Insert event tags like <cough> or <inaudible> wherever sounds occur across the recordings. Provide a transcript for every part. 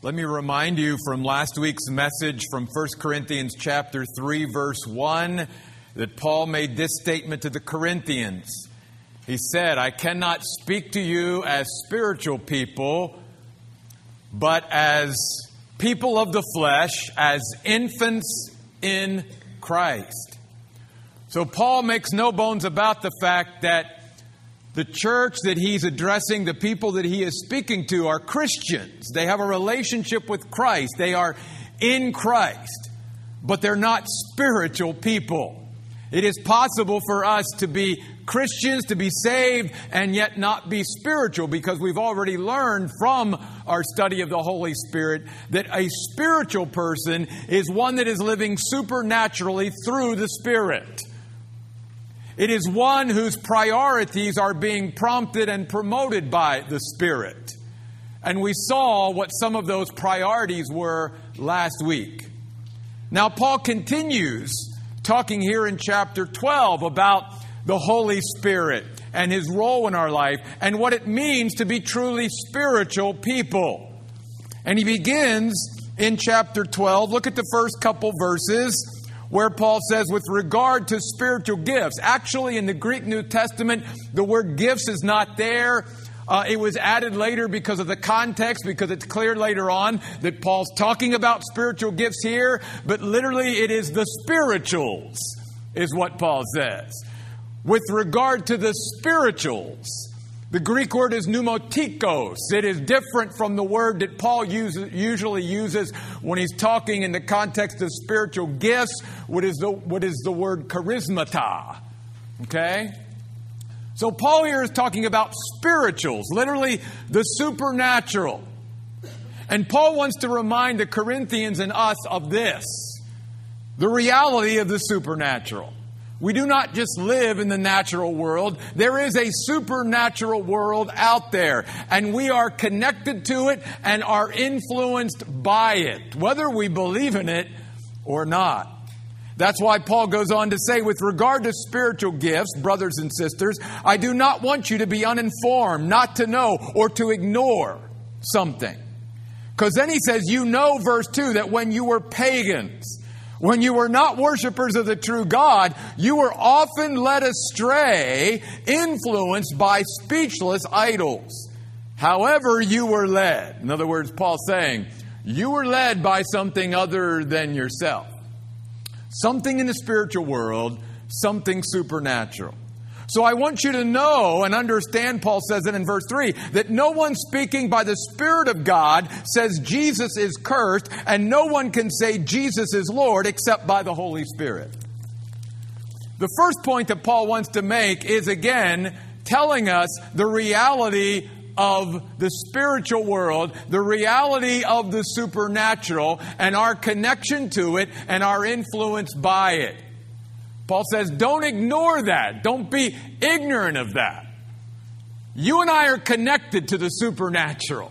Let me remind you from last week's message from 1 Corinthians chapter 3 verse 1 that Paul made this statement to the Corinthians. He said, "I cannot speak to you as spiritual people, but as people of the flesh, as infants in Christ." So Paul makes no bones about the fact that the church that he's addressing, the people that he is speaking to, are Christians. They have a relationship with Christ. They are in Christ, but they're not spiritual people. It is possible for us to be Christians, to be saved, and yet not be spiritual because we've already learned from our study of the Holy Spirit that a spiritual person is one that is living supernaturally through the Spirit. It is one whose priorities are being prompted and promoted by the Spirit. And we saw what some of those priorities were last week. Now, Paul continues talking here in chapter 12 about the Holy Spirit and his role in our life and what it means to be truly spiritual people. And he begins in chapter 12. Look at the first couple verses where Paul says, with regard to spiritual gifts. Actually, in the Greek New Testament, the word gifts is not there. Uh, it was added later because of the context, because it's clear later on that Paul's talking about spiritual gifts here, but literally it is the spirituals, is what Paul says. With regard to the spirituals, the Greek word is pneumatikos. It is different from the word that Paul uses, usually uses when he's talking in the context of spiritual gifts, what is the, what is the word charismata. Okay? So Paul here is talking about spirituals, literally the supernatural. And Paul wants to remind the Corinthians and us of this the reality of the supernatural. We do not just live in the natural world. There is a supernatural world out there, and we are connected to it and are influenced by it, whether we believe in it or not. That's why Paul goes on to say, with regard to spiritual gifts, brothers and sisters, I do not want you to be uninformed, not to know, or to ignore something. Because then he says, You know, verse 2, that when you were pagans, when you were not worshipers of the true God, you were often led astray, influenced by speechless idols. However, you were led. In other words, Paul saying, you were led by something other than yourself. Something in the spiritual world, something supernatural. So I want you to know and understand, Paul says it in verse 3, that no one speaking by the Spirit of God says Jesus is cursed, and no one can say Jesus is Lord except by the Holy Spirit. The first point that Paul wants to make is again telling us the reality of the spiritual world, the reality of the supernatural, and our connection to it and our influence by it. Paul says, don't ignore that. Don't be ignorant of that. You and I are connected to the supernatural.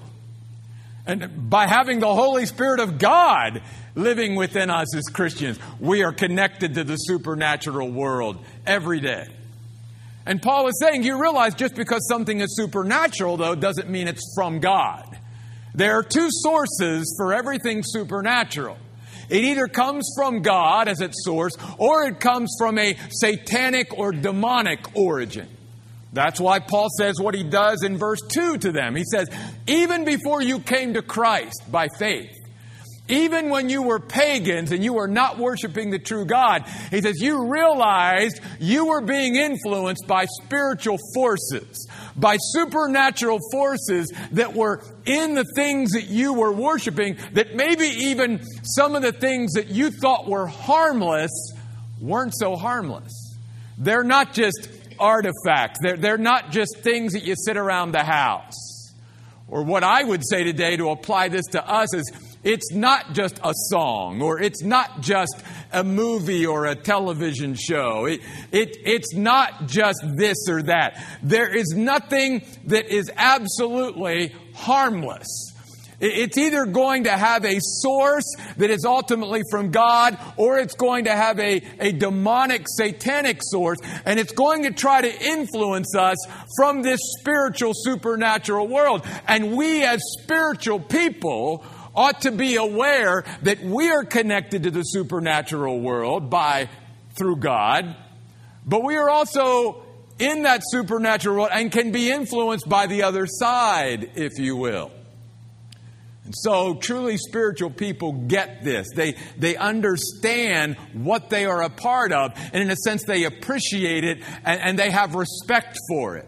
And by having the Holy Spirit of God living within us as Christians, we are connected to the supernatural world every day. And Paul is saying, you realize just because something is supernatural, though, doesn't mean it's from God. There are two sources for everything supernatural. It either comes from God as its source, or it comes from a satanic or demonic origin. That's why Paul says what he does in verse 2 to them. He says, Even before you came to Christ by faith, even when you were pagans and you were not worshiping the true God, he says, you realized you were being influenced by spiritual forces, by supernatural forces that were in the things that you were worshiping, that maybe even some of the things that you thought were harmless weren't so harmless. They're not just artifacts, they're, they're not just things that you sit around the house. Or what I would say today to apply this to us is it's not just a song or it's not just a movie or a television show. It, it, it's not just this or that. There is nothing that is absolutely harmless. It's either going to have a source that is ultimately from God or it's going to have a, a demonic, satanic source, and it's going to try to influence us from this spiritual, supernatural world. And we, as spiritual people, ought to be aware that we are connected to the supernatural world by through God, but we are also in that supernatural world and can be influenced by the other side, if you will. And so, truly spiritual people get this. They, they understand what they are a part of, and in a sense, they appreciate it and, and they have respect for it.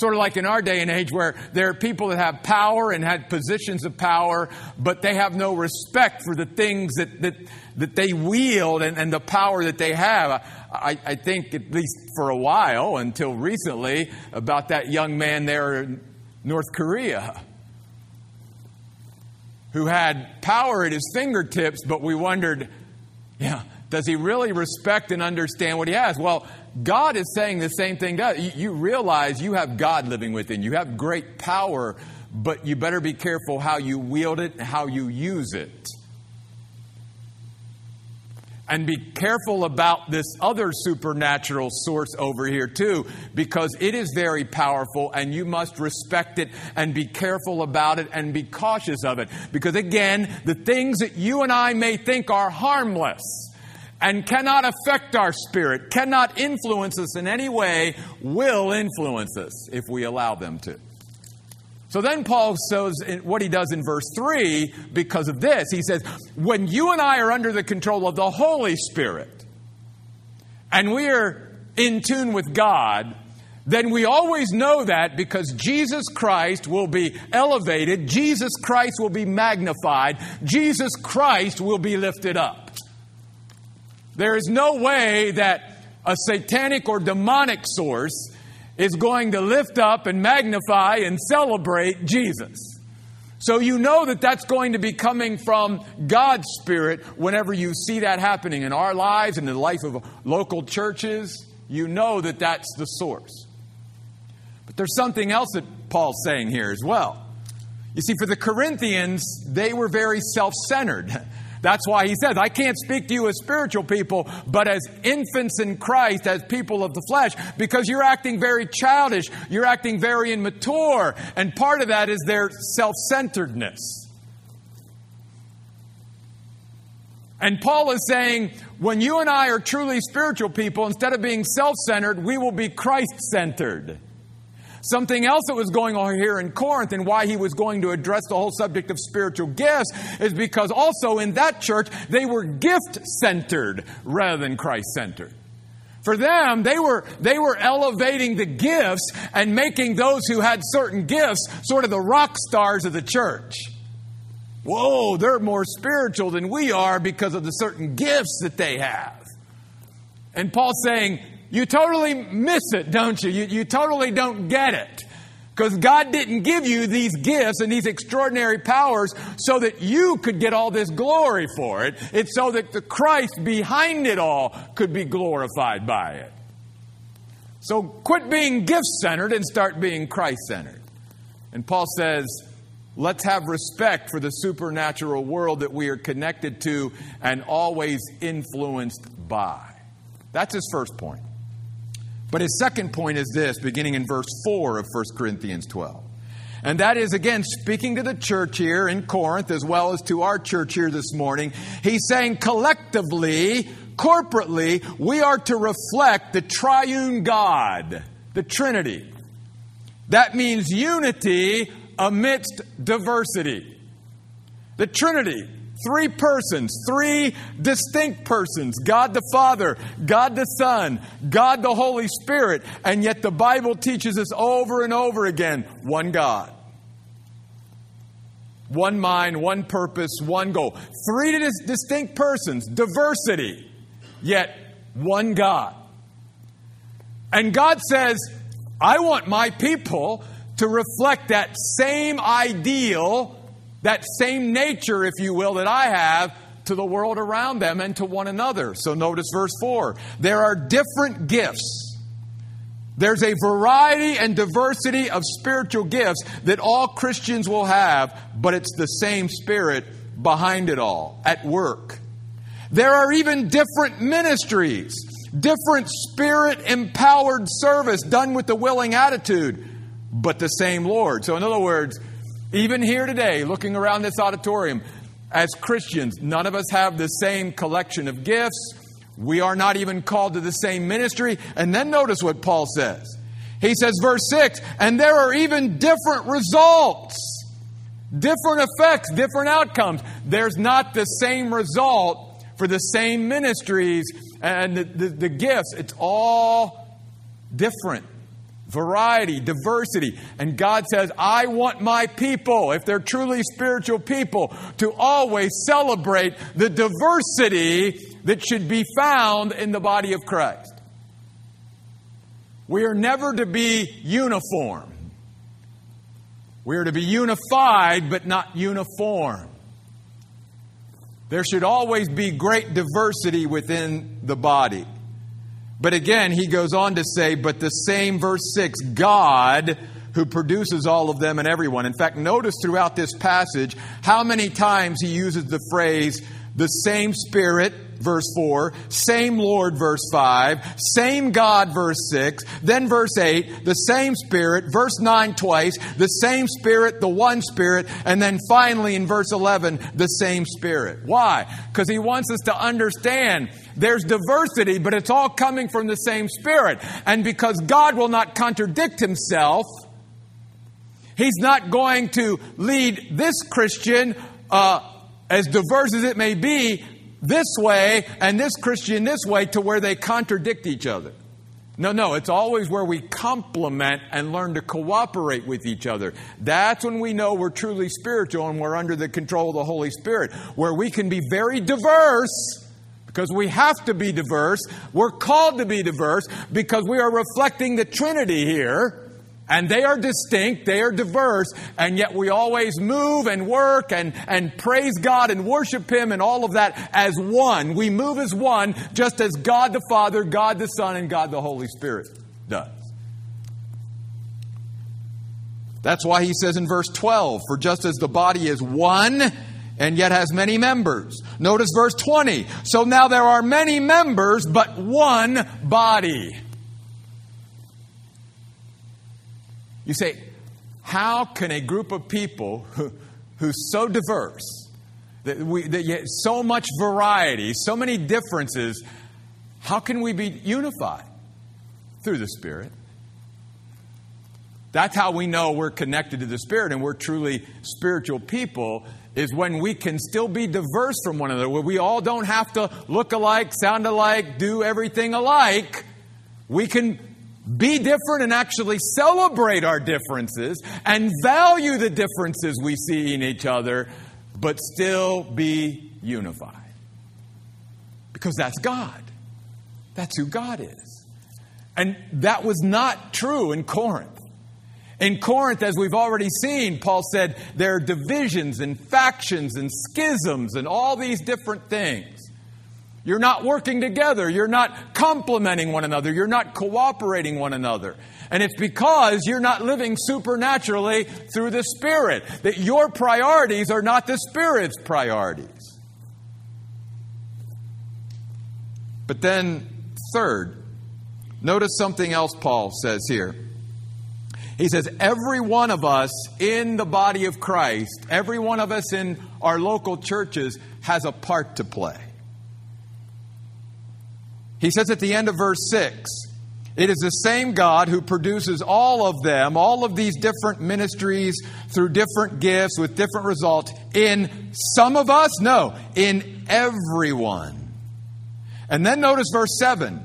Sort of like in our day and age where there are people that have power and had positions of power, but they have no respect for the things that, that, that they wield and, and the power that they have. I, I think, at least for a while, until recently, about that young man there in North Korea who had power at his fingertips, but we wondered, yeah, does he really respect and understand what he has? Well, God is saying the same thing to us. You, realize you have God living within. You have great power, but you better be careful how you wield it and how you use it. And be careful about this other supernatural source over here, too, because it is very powerful and you must respect it and be careful about it and be cautious of it. Because again, the things that you and I may think are harmless and cannot affect our spirit, cannot influence us in any way, will influence us if we allow them to. So then Paul shows what he does in verse 3 because of this. He says, When you and I are under the control of the Holy Spirit and we are in tune with God, then we always know that because Jesus Christ will be elevated, Jesus Christ will be magnified, Jesus Christ will be lifted up. There is no way that a satanic or demonic source is going to lift up and magnify and celebrate Jesus. So you know that that's going to be coming from God's Spirit whenever you see that happening in our lives and in the life of local churches. You know that that's the source. But there's something else that Paul's saying here as well. You see, for the Corinthians, they were very self centered. <laughs> That's why he says, I can't speak to you as spiritual people, but as infants in Christ, as people of the flesh, because you're acting very childish. You're acting very immature. And part of that is their self centeredness. And Paul is saying, when you and I are truly spiritual people, instead of being self centered, we will be Christ centered. Something else that was going on here in Corinth and why he was going to address the whole subject of spiritual gifts is because also in that church they were gift centered rather than Christ centered. For them, they were, they were elevating the gifts and making those who had certain gifts sort of the rock stars of the church. Whoa, they're more spiritual than we are because of the certain gifts that they have. And Paul's saying, you totally miss it, don't you? You, you totally don't get it. Because God didn't give you these gifts and these extraordinary powers so that you could get all this glory for it. It's so that the Christ behind it all could be glorified by it. So quit being gift centered and start being Christ centered. And Paul says, let's have respect for the supernatural world that we are connected to and always influenced by. That's his first point. But his second point is this, beginning in verse 4 of 1 Corinthians 12. And that is, again, speaking to the church here in Corinth as well as to our church here this morning. He's saying collectively, corporately, we are to reflect the triune God, the Trinity. That means unity amidst diversity. The Trinity, Three persons, three distinct persons God the Father, God the Son, God the Holy Spirit, and yet the Bible teaches us over and over again one God. One mind, one purpose, one goal. Three distinct persons, diversity, yet one God. And God says, I want my people to reflect that same ideal that same nature, if you will, that I have to the world around them and to one another. So notice verse 4. There are different gifts. There's a variety and diversity of spiritual gifts that all Christians will have, but it's the same Spirit behind it all at work. There are even different ministries, different Spirit empowered service done with the willing attitude, but the same Lord. So, in other words, Even here today, looking around this auditorium, as Christians, none of us have the same collection of gifts. We are not even called to the same ministry. And then notice what Paul says. He says, verse 6, and there are even different results, different effects, different outcomes. There's not the same result for the same ministries and the, the, the gifts. It's all different variety, diversity. And God says, I want my people, if they're truly spiritual people, to always celebrate the diversity that should be found in the body of Christ. We are never to be uniform. We are to be unified, but not uniform. There should always be great diversity within the body. But again, he goes on to say, but the same verse 6 God who produces all of them and everyone. In fact, notice throughout this passage how many times he uses the phrase, the same Spirit, verse 4, same Lord, verse 5, same God, verse 6, then verse 8, the same Spirit, verse 9 twice, the same Spirit, the one Spirit, and then finally in verse 11, the same Spirit. Why? Because he wants us to understand there's diversity, but it's all coming from the same Spirit. And because God will not contradict himself, He's not going to lead this Christian, uh, as diverse as it may be, this way and this Christian this way to where they contradict each other. No, no, it's always where we complement and learn to cooperate with each other. That's when we know we're truly spiritual and we're under the control of the Holy Spirit, where we can be very diverse because we have to be diverse. We're called to be diverse because we are reflecting the Trinity here. And they are distinct, they are diverse, and yet we always move and work and, and praise God and worship Him and all of that as one. We move as one, just as God the Father, God the Son, and God the Holy Spirit does. That's why he says in verse 12, For just as the body is one, and yet has many members. Notice verse 20. So now there are many members, but one body. You say, how can a group of people who, who's so diverse, that we, that yet so much variety, so many differences, how can we be unified? Through the Spirit. That's how we know we're connected to the Spirit and we're truly spiritual people is when we can still be diverse from one another, where we all don't have to look alike, sound alike, do everything alike. We can be different and actually celebrate our differences and value the differences we see in each other, but still be unified. Because that's God. That's who God is. And that was not true in Corinth. In Corinth, as we've already seen, Paul said there are divisions and factions and schisms and all these different things. You're not working together. You're not complementing one another. You're not cooperating one another. And it's because you're not living supernaturally through the Spirit, that your priorities are not the Spirit's priorities. But then, third, notice something else Paul says here. He says, every one of us in the body of Christ, every one of us in our local churches has a part to play. He says at the end of verse 6, it is the same God who produces all of them, all of these different ministries through different gifts with different results in some of us? No, in everyone. And then notice verse 7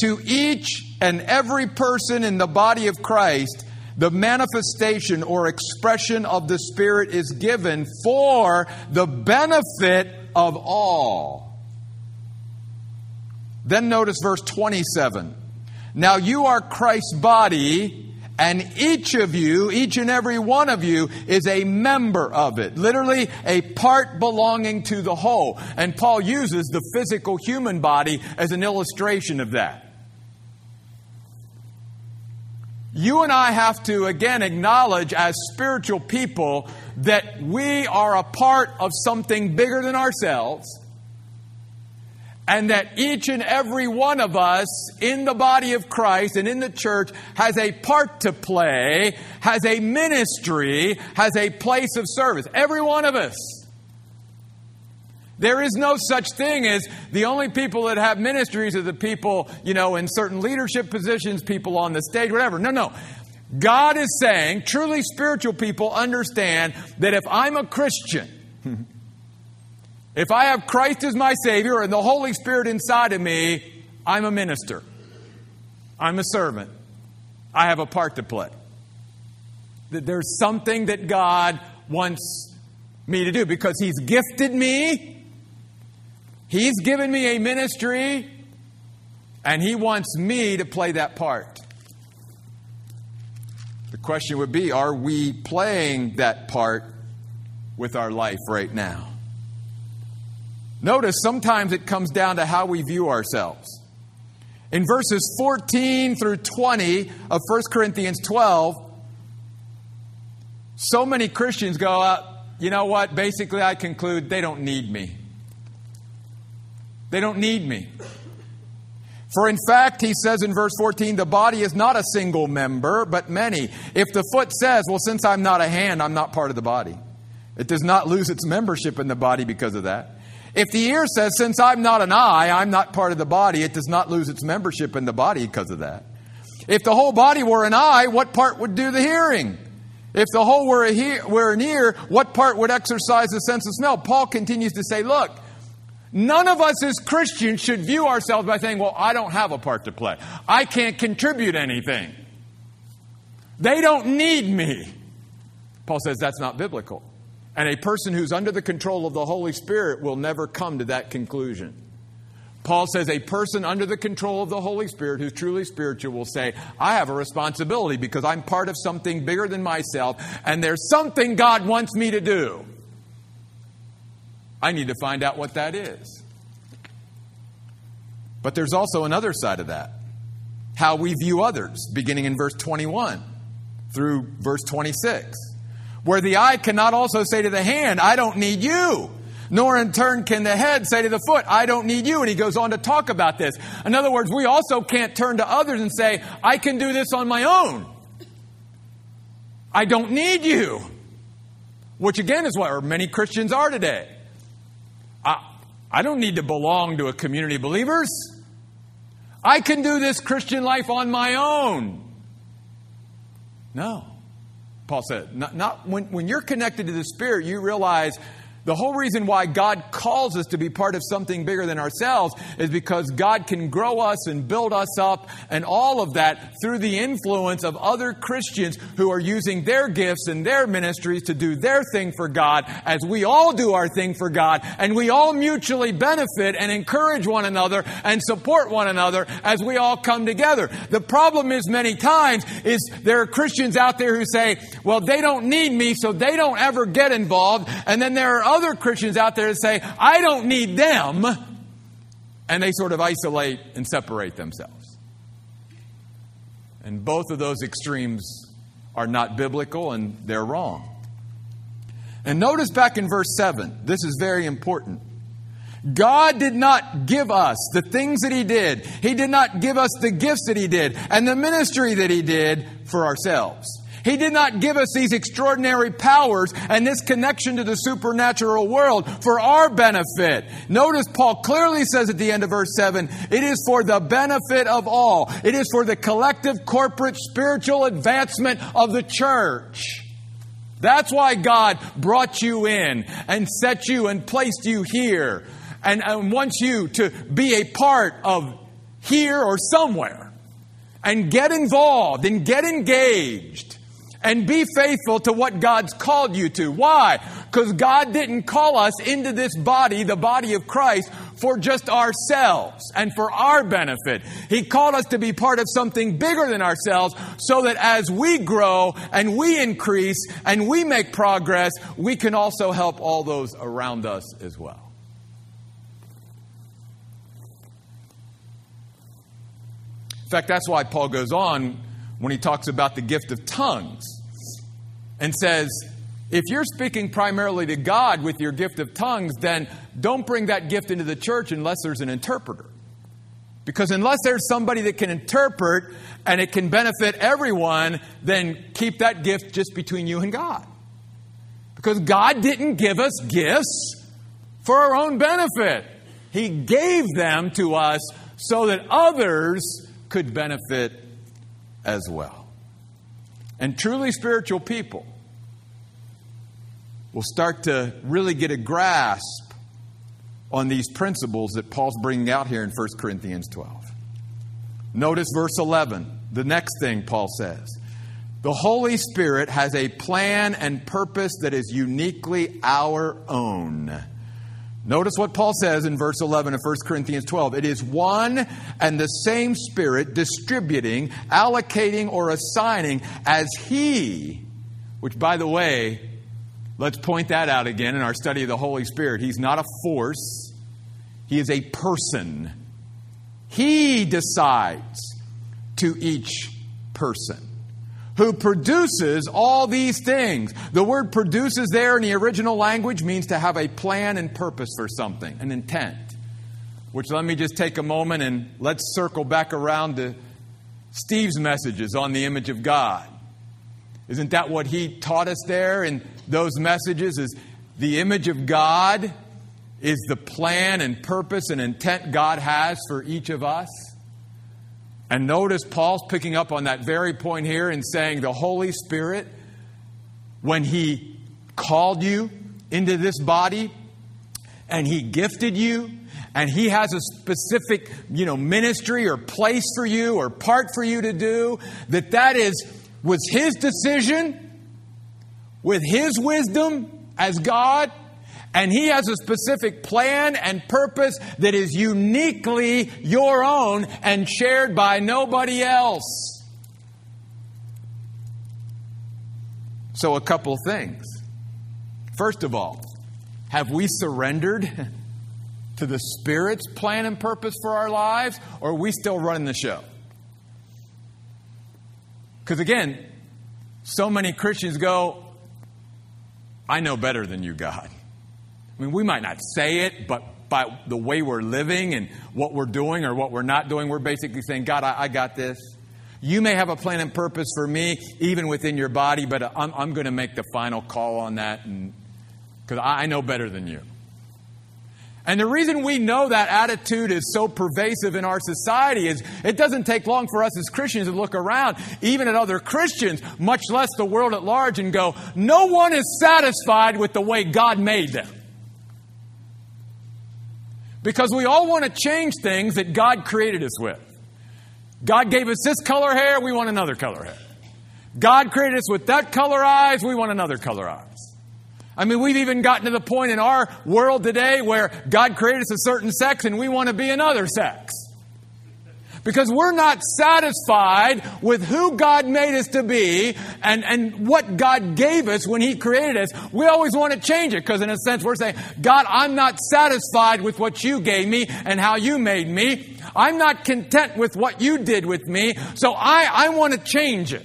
to each and every person in the body of Christ the manifestation or expression of the Spirit is given for the benefit of all. Then notice verse 27. Now you are Christ's body, and each of you, each and every one of you, is a member of it. Literally, a part belonging to the whole. And Paul uses the physical human body as an illustration of that. you and I have to again acknowledge as spiritual people that we are a part of something bigger than ourselves. And that each and every one of us in the body of Christ and in the church has a part to play, has a ministry, has a place of service. Every one of us. There is no such thing as the only people that have ministries are the people, you know, in certain leadership positions, people on the stage, whatever. No, no. God is saying, truly spiritual people understand that if I'm a Christian, <laughs> if I have Christ as my Savior and the Holy Spirit inside of me, I'm a minister. I'm a servant. I have a part to play. There's something that God wants me to do because He's gifted me, He's given me a ministry, and He wants me to play that part. The question would be are we playing that part with our life right now? Notice sometimes it comes down to how we view ourselves. In verses 14 through 20 of 1 Corinthians 12, so many Christians go, uh, you know what? Basically, I conclude they don't need me. They don't need me. For in fact, he says in verse 14, the body is not a single member, but many. If the foot says, well, since I'm not a hand, I'm not part of the body, it does not lose its membership in the body because of that. If the ear says, Since I'm not an eye, I'm not part of the body, it does not lose its membership in the body because of that. If the whole body were an eye, what part would do the hearing? If the whole were, he- were an ear, what part would exercise the sense of smell? Paul continues to say, Look, none of us as Christians should view ourselves by saying, Well, I don't have a part to play. I can't contribute anything. They don't need me. Paul says that's not biblical. And a person who's under the control of the Holy Spirit will never come to that conclusion. Paul says a person under the control of the Holy Spirit who's truly spiritual will say, I have a responsibility because I'm part of something bigger than myself, and there's something God wants me to do. I need to find out what that is. But there's also another side of that how we view others, beginning in verse 21 through verse 26 where the eye cannot also say to the hand, I don't need you. Nor in turn can the head say to the foot, I don't need you. And he goes on to talk about this. In other words, we also can't turn to others and say, I can do this on my own. I don't need you. Which again is what many Christians are today. I, I don't need to belong to a community of believers. I can do this Christian life on my own. No. Paul said. Not, not when, when you're connected to the Spirit, you realize the whole reason why God calls us to be part of something bigger than ourselves is because God can grow us and build us up and all of that through the influence of other Christians who are using their gifts and their ministries to do their thing for God as we all do our thing for God and we all mutually benefit and encourage one another and support one another as we all come together. The problem is many times is there are Christians out there who say, well, they don't need me so they don't ever get involved and then there are other Christians out there say, I don't need them, and they sort of isolate and separate themselves. And both of those extremes are not biblical and they're wrong. And notice back in verse 7, this is very important. God did not give us the things that He did. He did not give us the gifts that He did and the ministry that He did for ourselves. He did not give us these extraordinary powers and this connection to the supernatural world for our benefit. Notice Paul clearly says at the end of verse 7 it is for the benefit of all, it is for the collective, corporate, spiritual advancement of the church. That's why God brought you in and set you and placed you here and, and wants you to be a part of here or somewhere and get involved and get engaged and be faithful to what God's called you to. Why? Because God didn't call us into this body, the body of Christ, for just ourselves and for our benefit. He called us to be part of something bigger than ourselves so that as we grow and we increase and we make progress, we can also help all those around us as well. In fact, that's why Paul goes on when he talks about the gift of tongues and says, if you're speaking primarily to God with your gift of tongues, then don't bring that gift into the church unless there's an interpreter. Because unless there's somebody that can interpret and it can benefit everyone, then keep that gift just between you and God. Because God didn't give us gifts for our own benefit, He gave them to us so that others could benefit as well. And truly spiritual people will start to really get a grasp on these principles that Paul's bringing out here in 1 Corinthians 12. Notice verse 11, the next thing Paul says. The Holy Spirit has a plan and purpose that is uniquely our own. Notice what Paul says in verse 11 of 1 Corinthians 12. It is one and the same Spirit distributing, allocating, or assigning as He, which, by the way, let's point that out again in our study of the Holy Spirit. He's not a force, He is a person. He decides to each person who produces all these things. The word produces there in the original language means to have a plan and purpose for something, an intent. Which let me just take a moment and let's circle back around to Steve's messages on the image of God. Isn't that what he taught us there in those messages? Is the image of God is the plan and purpose and intent God has for each of us? And notice Paul's picking up on that very point here and saying the Holy Spirit, when He called you into this body and He gifted you, and He has a specific, you know, ministry or place for you or part for you to do, that that is was His decision with His wisdom as God and He has a specific plan and purpose that is uniquely your own and shared by nobody else. So, a couple things. First of all, have we surrendered <laughs> to the Spirit's plan and purpose for our lives, or are we still running the show? Because again, so many Christians go, I know better than you, God. I mean, we might not say it, but by the way we're living and what we're doing or what we're not doing, we're basically saying, God, I, I got this. You may have a plan and purpose for me, even within your body, but I'm, I'm going to make the final call on that because I know better than you. And the reason we know that attitude is so pervasive in our society is it doesn't take long for us as Christians to look around, even at other Christians, much less the world at large, and go, no one is satisfied with the way God made them. Because we all want to change things that God created us with. God gave us this color hair, we want another color hair. God created us with that color eyes, we want another color eyes. I mean, we've even gotten to the point in our world today where God created us a certain sex and we want to be another sex because we're not satisfied with who God made us to be and, and what God gave us when He created us. We always want to change it because, in a sense, we're saying, God, I'm not satisfied with what you gave me and how you made me. I'm not content with what you did with me, so I, I want to change it.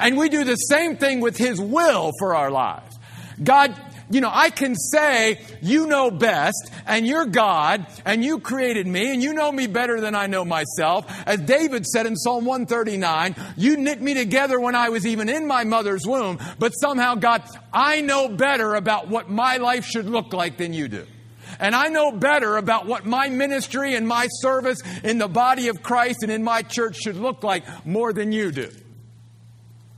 And we do the same thing with His will for our lives. God you know, I can say, you know best, and you're God, and you created me, and you know me better than I know myself. As David said in Psalm 139, you knit me together when I was even in my mother's womb, but somehow, God, I know better about what my life should look like than you do. And I know better about what my ministry and my service in the body of Christ and in my church should look like more than you do.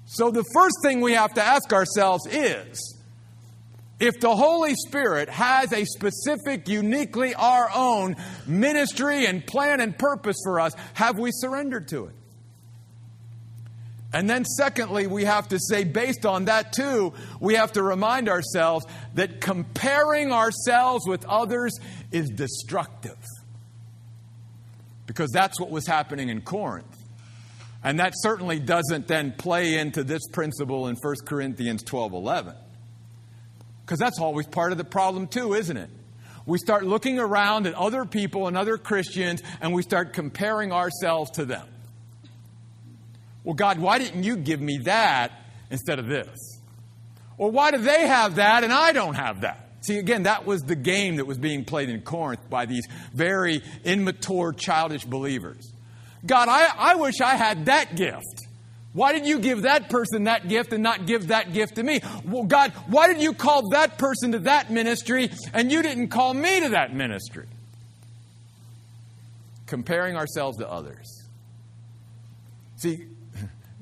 So the first thing we have to ask ourselves is, if the Holy Spirit has a specific, uniquely our own ministry and plan and purpose for us, have we surrendered to it? And then, secondly, we have to say, based on that too, we have to remind ourselves that comparing ourselves with others is destructive. Because that's what was happening in Corinth. And that certainly doesn't then play into this principle in 1 Corinthians 12 11. Because that's always part of the problem, too, isn't it? We start looking around at other people and other Christians and we start comparing ourselves to them. Well, God, why didn't you give me that instead of this? Or why do they have that and I don't have that? See, again, that was the game that was being played in Corinth by these very immature, childish believers. God, I, I wish I had that gift. Why did you give that person that gift and not give that gift to me? Well, God, why did you call that person to that ministry and you didn't call me to that ministry? Comparing ourselves to others. See,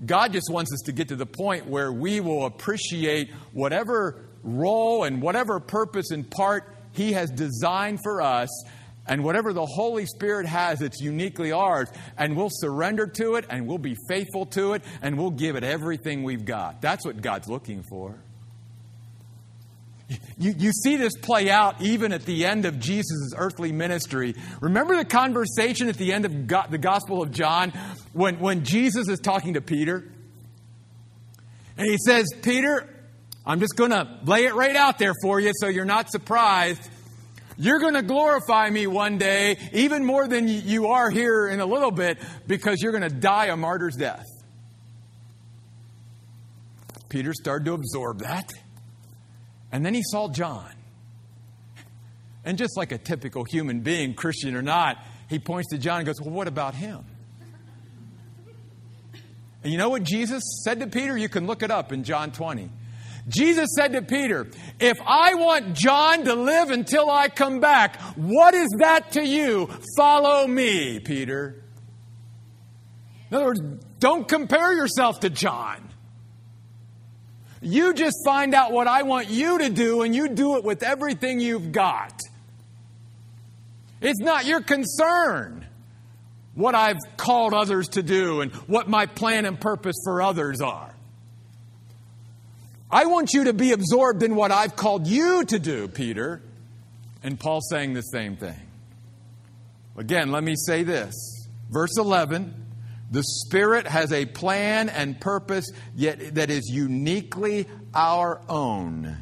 God just wants us to get to the point where we will appreciate whatever role and whatever purpose and part He has designed for us, and whatever the Holy Spirit has it's uniquely ours, and we'll surrender to it, and we'll be faithful to it, and we'll give it everything we've got. That's what God's looking for. You, you see this play out even at the end of Jesus' earthly ministry. Remember the conversation at the end of God, the Gospel of John when, when Jesus is talking to Peter? And he says, Peter, I'm just going to lay it right out there for you so you're not surprised. You're going to glorify me one day, even more than you are here in a little bit, because you're going to die a martyr's death. Peter started to absorb that. And then he saw John. And just like a typical human being, Christian or not, he points to John and goes, Well, what about him? And you know what Jesus said to Peter? You can look it up in John 20. Jesus said to Peter, If I want John to live until I come back, what is that to you? Follow me, Peter. In other words, don't compare yourself to John. You just find out what I want you to do and you do it with everything you've got. It's not your concern what I've called others to do and what my plan and purpose for others are. I want you to be absorbed in what I've called you to do, Peter. And Paul's saying the same thing. Again, let me say this. Verse 11 The Spirit has a plan and purpose, yet that is uniquely our own.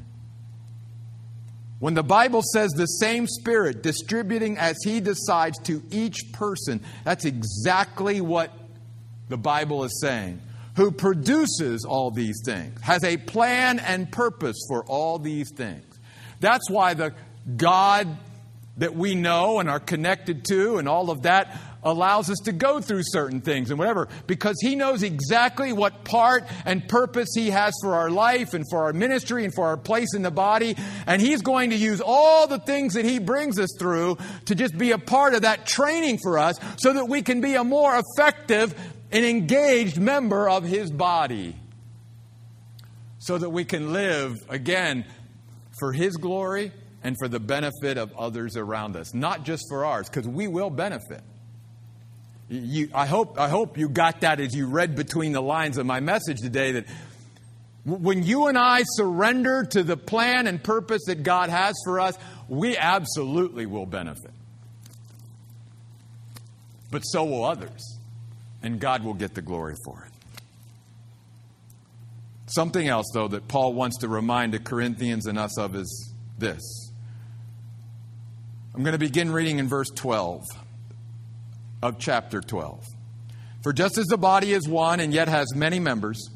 When the Bible says the same Spirit distributing as He decides to each person, that's exactly what the Bible is saying who produces all these things, has a plan and purpose for all these things. That's why the God that we know and are connected to and all of that allows us to go through certain things and whatever because he knows exactly what part and purpose he has for our life and for our ministry and for our place in the body and he's going to use all the things that he brings us through to just be a part of that training for us so that we can be a more effective an engaged member of his body so that we can live again for his glory and for the benefit of others around us, not just for ours, because we will benefit. You, I, hope, I hope you got that as you read between the lines of my message today that when you and I surrender to the plan and purpose that God has for us, we absolutely will benefit. But so will others and God will get the glory for it. Something else, though, that Paul wants to remind the Corinthians and us of is this. I'm going to begin reading in verse 12 of chapter 12. For just as the body is one and yet has many members,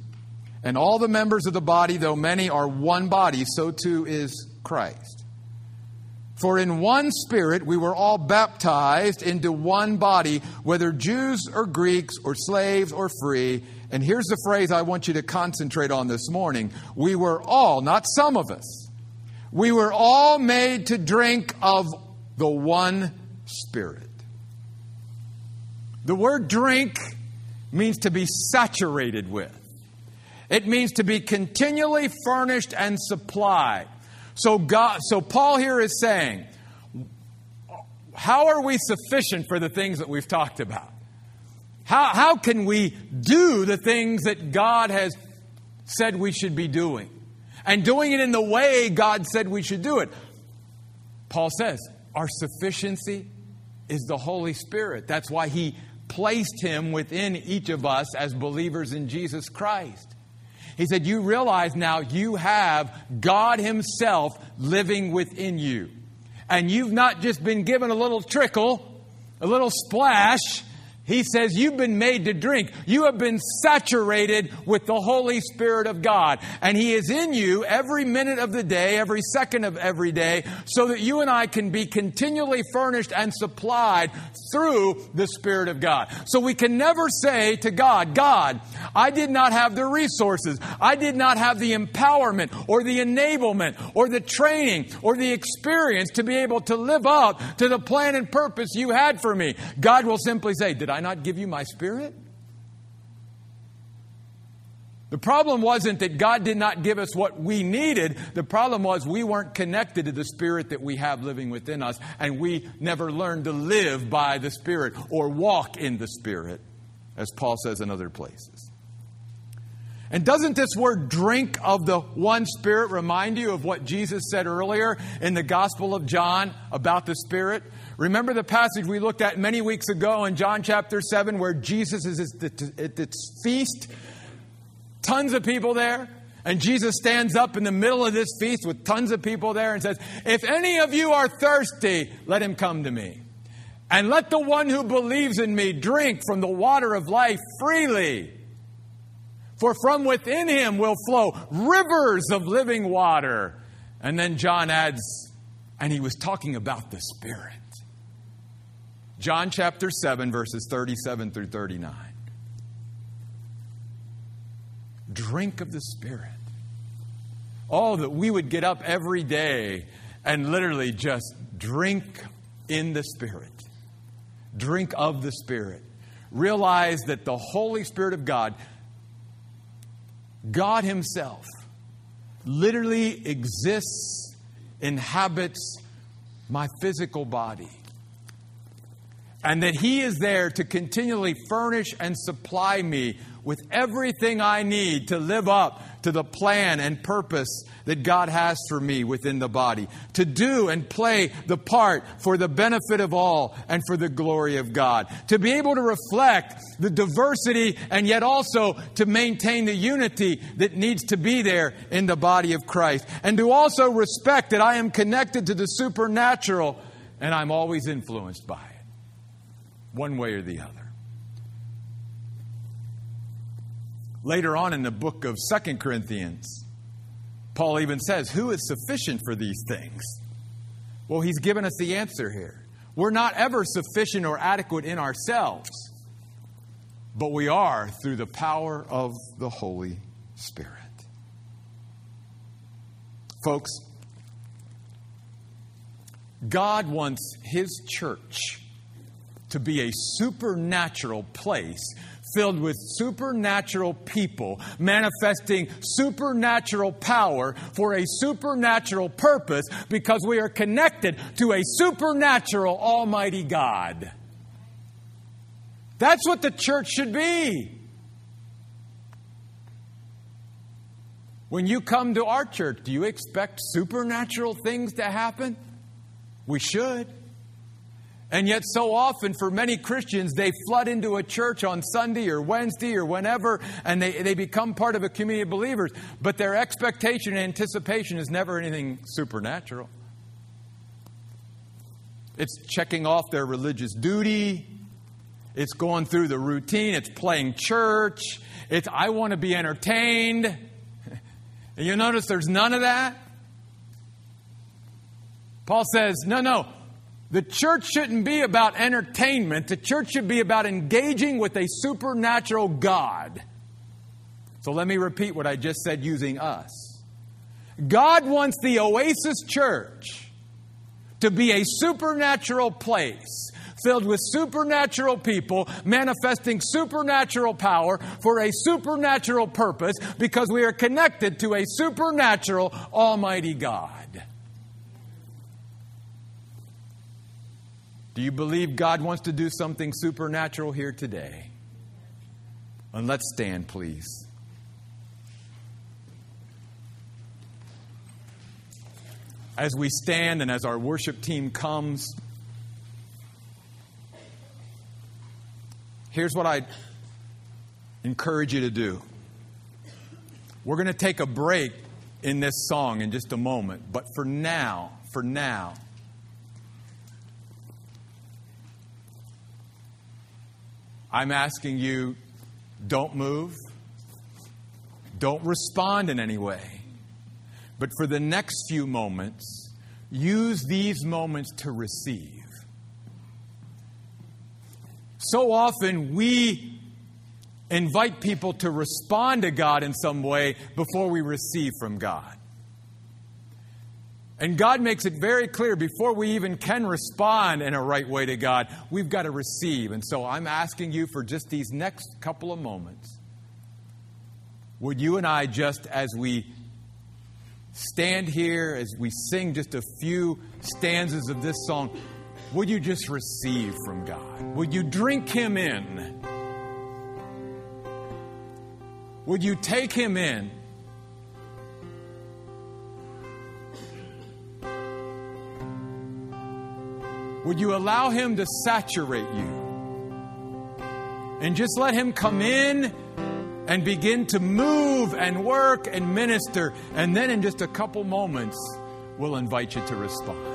and all the members of the body, though many, are one body, so too is Christ. For in one spirit we were all baptized into one body, whether Jews or Greeks or slaves or free. And here's the phrase I want you to concentrate on this morning. We were all, not some of us, we were all made to drink of the one spirit. The word drink means to be saturated with. It means to be continually furnished and supplied. So God, so Paul here is saying, how are we sufficient for the things that we've talked about? How, how can we do the things that God has said we should be doing? And doing it in the way God said we should do it. Paul says, our sufficiency is the Holy Spirit. That's why he placed him within each of us as believers in Jesus Christ. He said, You realize now you have God Himself living within you. And you've not just been given a little trickle, a little splash He says, You've been made to drink. You have been saturated with the Holy Spirit of God. And He is in you every minute of the day, every second of every day, so that you and I can be continually furnished and supplied through the Spirit of God. So we can never say to God, God, I did not have the resources. I did not have the empowerment or the enablement or the training or the experience to be able to live up to the plan and purpose you had for me. God will simply say, Did I not give you my spirit? The problem wasn't that God did not give us what we needed. The problem was we weren't connected to the Spirit that we have living within us, and we never learned to live by the Spirit or walk in the Spirit, as Paul says in other places. And doesn't this word drink of the one Spirit remind you of what Jesus said earlier in the Gospel of John about the Spirit? Remember the passage we looked at many weeks ago in John chapter 7 where Jesus is at this feast? Tons of people there. And Jesus stands up in the middle of this feast with tons of people there and says, If any of you are thirsty, let him come to me. And let the one who believes in me drink from the water of life freely. For from within him will flow rivers of living water. And then John adds, and he was talking about the Spirit. John chapter 7, verses 37 through 39. Drink of the Spirit. Oh, that we would get up every day and literally just drink in the Spirit. Drink of the Spirit. Realize that the Holy Spirit of God, God Himself, literally exists, inhabits my physical body and that He is there to continually furnish and supply me with everything I need to live up to the plan and purpose that God has for me within the body, to do and play the part for the benefit of all and for the glory of God, to be able to reflect the diversity and yet also to maintain the unity that needs to be there in the body of Christ, and to also respect that I am connected to the supernatural and I'm always influenced by it one way or the other. Later on in the book of Second Corinthians, Paul even says, Who is sufficient for these things? Well, he's given us the answer here. We're not ever sufficient or adequate in ourselves, but we are through the power of the Holy Spirit. Folks, God wants His church to be a supernatural place filled with supernatural people manifesting supernatural power for a supernatural purpose because we are connected to a supernatural Almighty God. That's what the church should be. When you come to our church, do you expect supernatural things to happen? We should. And yet, so often for many Christians, they flood into a church on Sunday or Wednesday or whenever, and they, they become part of a community of believers. But their expectation and anticipation is never anything supernatural. It's checking off their religious duty, it's going through the routine, it's playing church, it's I want to be entertained. And <laughs> you notice there's none of that? Paul says, no, no, the church shouldn't be about entertainment. The church should be about engaging with a supernatural God. So let me repeat what I just said using us. God wants the Oasis Church to be a supernatural place filled with supernatural people manifesting supernatural power for a supernatural purpose because we are connected to a supernatural Almighty God. Do you believe God wants to do something supernatural here today? And let's stand, please. As we stand and as our worship team comes, here's what I encourage you to do. We're going to take a break in this song in just a moment, but for now, for now, I'm asking you don't move, don't respond in any way. But for the next few moments, use these moments to receive. So often we invite people to respond to God in some way before we receive from God. And God makes it very clear before we even can respond in a right way to God, we've got to receive. And so I'm asking you for just these next couple of moments. Would you and I, just as we stand here, as we sing just a few stanzas of this song, would you just receive from God? Would you drink Him in? Would you take Him in? Would you allow Him to saturate you? And just let Him come in and begin to move and work and minister. And then in just a couple moments, we'll invite you to respond.